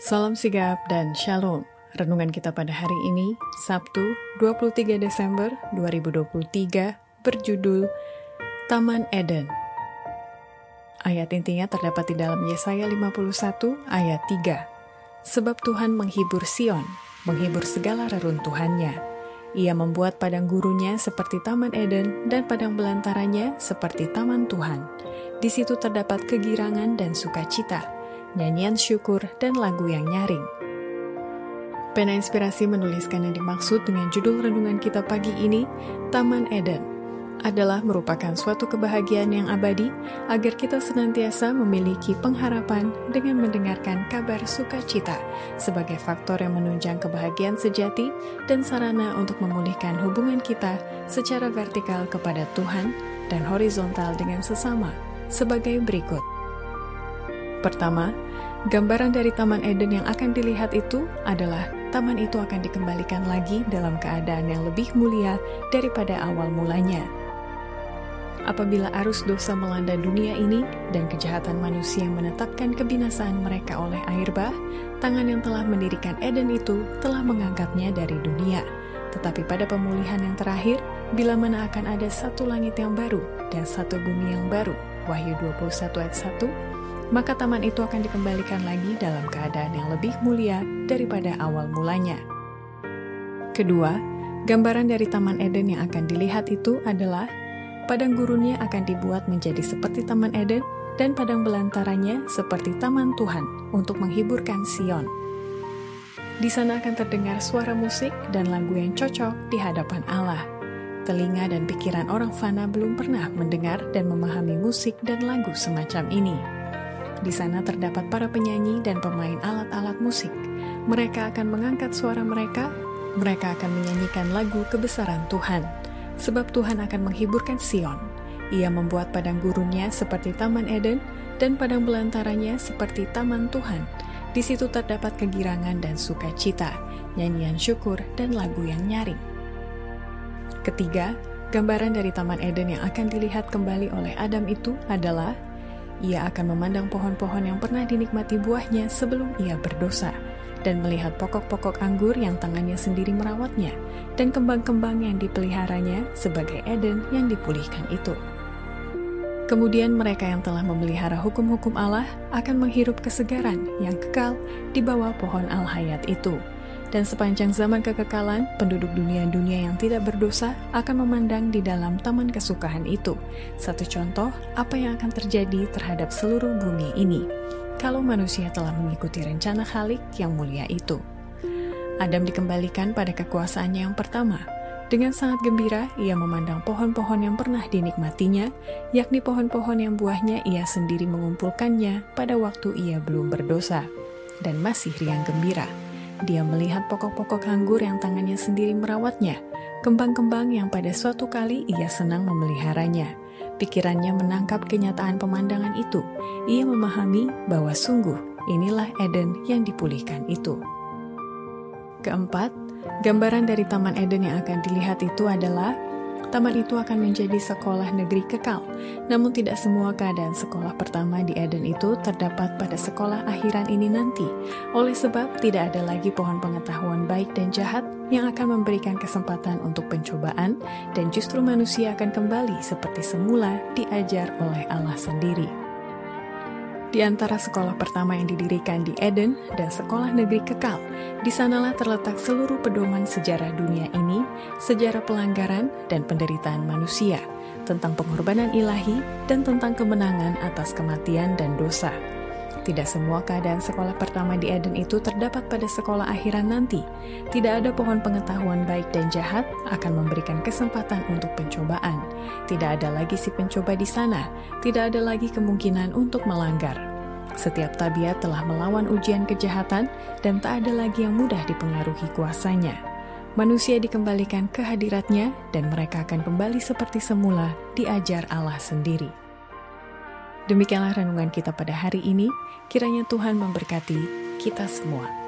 Salam sigap dan shalom. Renungan kita pada hari ini, Sabtu 23 Desember 2023, berjudul Taman Eden. Ayat intinya terdapat di dalam Yesaya 51 ayat 3. Sebab Tuhan menghibur Sion, menghibur segala reruntuhannya. Ia membuat padang gurunya seperti Taman Eden dan padang belantaranya seperti Taman Tuhan. Di situ terdapat kegirangan dan sukacita nyanyian syukur, dan lagu yang nyaring. Pena Inspirasi menuliskan yang dimaksud dengan judul renungan kita pagi ini, Taman Eden, adalah merupakan suatu kebahagiaan yang abadi agar kita senantiasa memiliki pengharapan dengan mendengarkan kabar sukacita sebagai faktor yang menunjang kebahagiaan sejati dan sarana untuk memulihkan hubungan kita secara vertikal kepada Tuhan dan horizontal dengan sesama sebagai berikut. Pertama, gambaran dari Taman Eden yang akan dilihat itu adalah taman itu akan dikembalikan lagi dalam keadaan yang lebih mulia daripada awal mulanya. Apabila arus dosa melanda dunia ini dan kejahatan manusia menetapkan kebinasaan mereka oleh air bah, tangan yang telah mendirikan Eden itu telah mengangkatnya dari dunia. Tetapi pada pemulihan yang terakhir, bila mana akan ada satu langit yang baru dan satu bumi yang baru, Wahyu 21 ayat 1, maka taman itu akan dikembalikan lagi dalam keadaan yang lebih mulia daripada awal mulanya. Kedua, gambaran dari Taman Eden yang akan dilihat itu adalah padang gurunnya akan dibuat menjadi seperti Taman Eden dan padang belantaranya seperti Taman Tuhan untuk menghiburkan Sion. Di sana akan terdengar suara musik dan lagu yang cocok di hadapan Allah. Telinga dan pikiran orang fana belum pernah mendengar dan memahami musik dan lagu semacam ini. Di sana terdapat para penyanyi dan pemain alat-alat musik. Mereka akan mengangkat suara mereka, mereka akan menyanyikan lagu kebesaran Tuhan. Sebab Tuhan akan menghiburkan Sion. Ia membuat padang gurunnya seperti Taman Eden dan padang belantaranya seperti Taman Tuhan. Di situ terdapat kegirangan dan sukacita, nyanyian syukur dan lagu yang nyaring. Ketiga, gambaran dari Taman Eden yang akan dilihat kembali oleh Adam itu adalah ia akan memandang pohon-pohon yang pernah dinikmati buahnya sebelum ia berdosa, dan melihat pokok-pokok anggur yang tangannya sendiri merawatnya, dan kembang-kembang yang dipeliharanya sebagai Eden yang dipulihkan itu. Kemudian mereka yang telah memelihara hukum-hukum Allah akan menghirup kesegaran yang kekal di bawah pohon al-hayat itu, dan sepanjang zaman kekekalan, penduduk dunia-dunia yang tidak berdosa akan memandang di dalam taman kesukaan itu. Satu contoh, apa yang akan terjadi terhadap seluruh bumi ini kalau manusia telah mengikuti rencana Khalik yang mulia itu. Adam dikembalikan pada kekuasaannya yang pertama. Dengan sangat gembira, ia memandang pohon-pohon yang pernah dinikmatinya, yakni pohon-pohon yang buahnya ia sendiri mengumpulkannya pada waktu ia belum berdosa, dan masih riang gembira. Dia melihat pokok-pokok anggur yang tangannya sendiri merawatnya, kembang-kembang yang pada suatu kali ia senang memeliharanya. Pikirannya menangkap kenyataan pemandangan itu. Ia memahami bahwa sungguh inilah Eden yang dipulihkan itu. Keempat, gambaran dari Taman Eden yang akan dilihat itu adalah Taman itu akan menjadi sekolah negeri kekal, namun tidak semua keadaan sekolah pertama di Eden itu terdapat pada sekolah akhiran ini nanti. Oleh sebab, tidak ada lagi pohon pengetahuan baik dan jahat yang akan memberikan kesempatan untuk pencobaan, dan justru manusia akan kembali seperti semula diajar oleh Allah sendiri. Di antara sekolah pertama yang didirikan di Eden dan sekolah negeri kekal, di sanalah terletak seluruh pedoman sejarah dunia ini, sejarah pelanggaran dan penderitaan manusia, tentang pengorbanan ilahi dan tentang kemenangan atas kematian dan dosa. Tidak semua keadaan sekolah pertama di Eden itu terdapat pada sekolah akhiran nanti. Tidak ada pohon pengetahuan baik dan jahat akan memberikan kesempatan untuk pencobaan. Tidak ada lagi si pencoba di sana. Tidak ada lagi kemungkinan untuk melanggar. Setiap tabiat telah melawan ujian kejahatan dan tak ada lagi yang mudah dipengaruhi kuasanya. Manusia dikembalikan ke hadiratnya dan mereka akan kembali seperti semula diajar Allah sendiri. Demikianlah renungan kita pada hari ini. Kiranya Tuhan memberkati kita semua.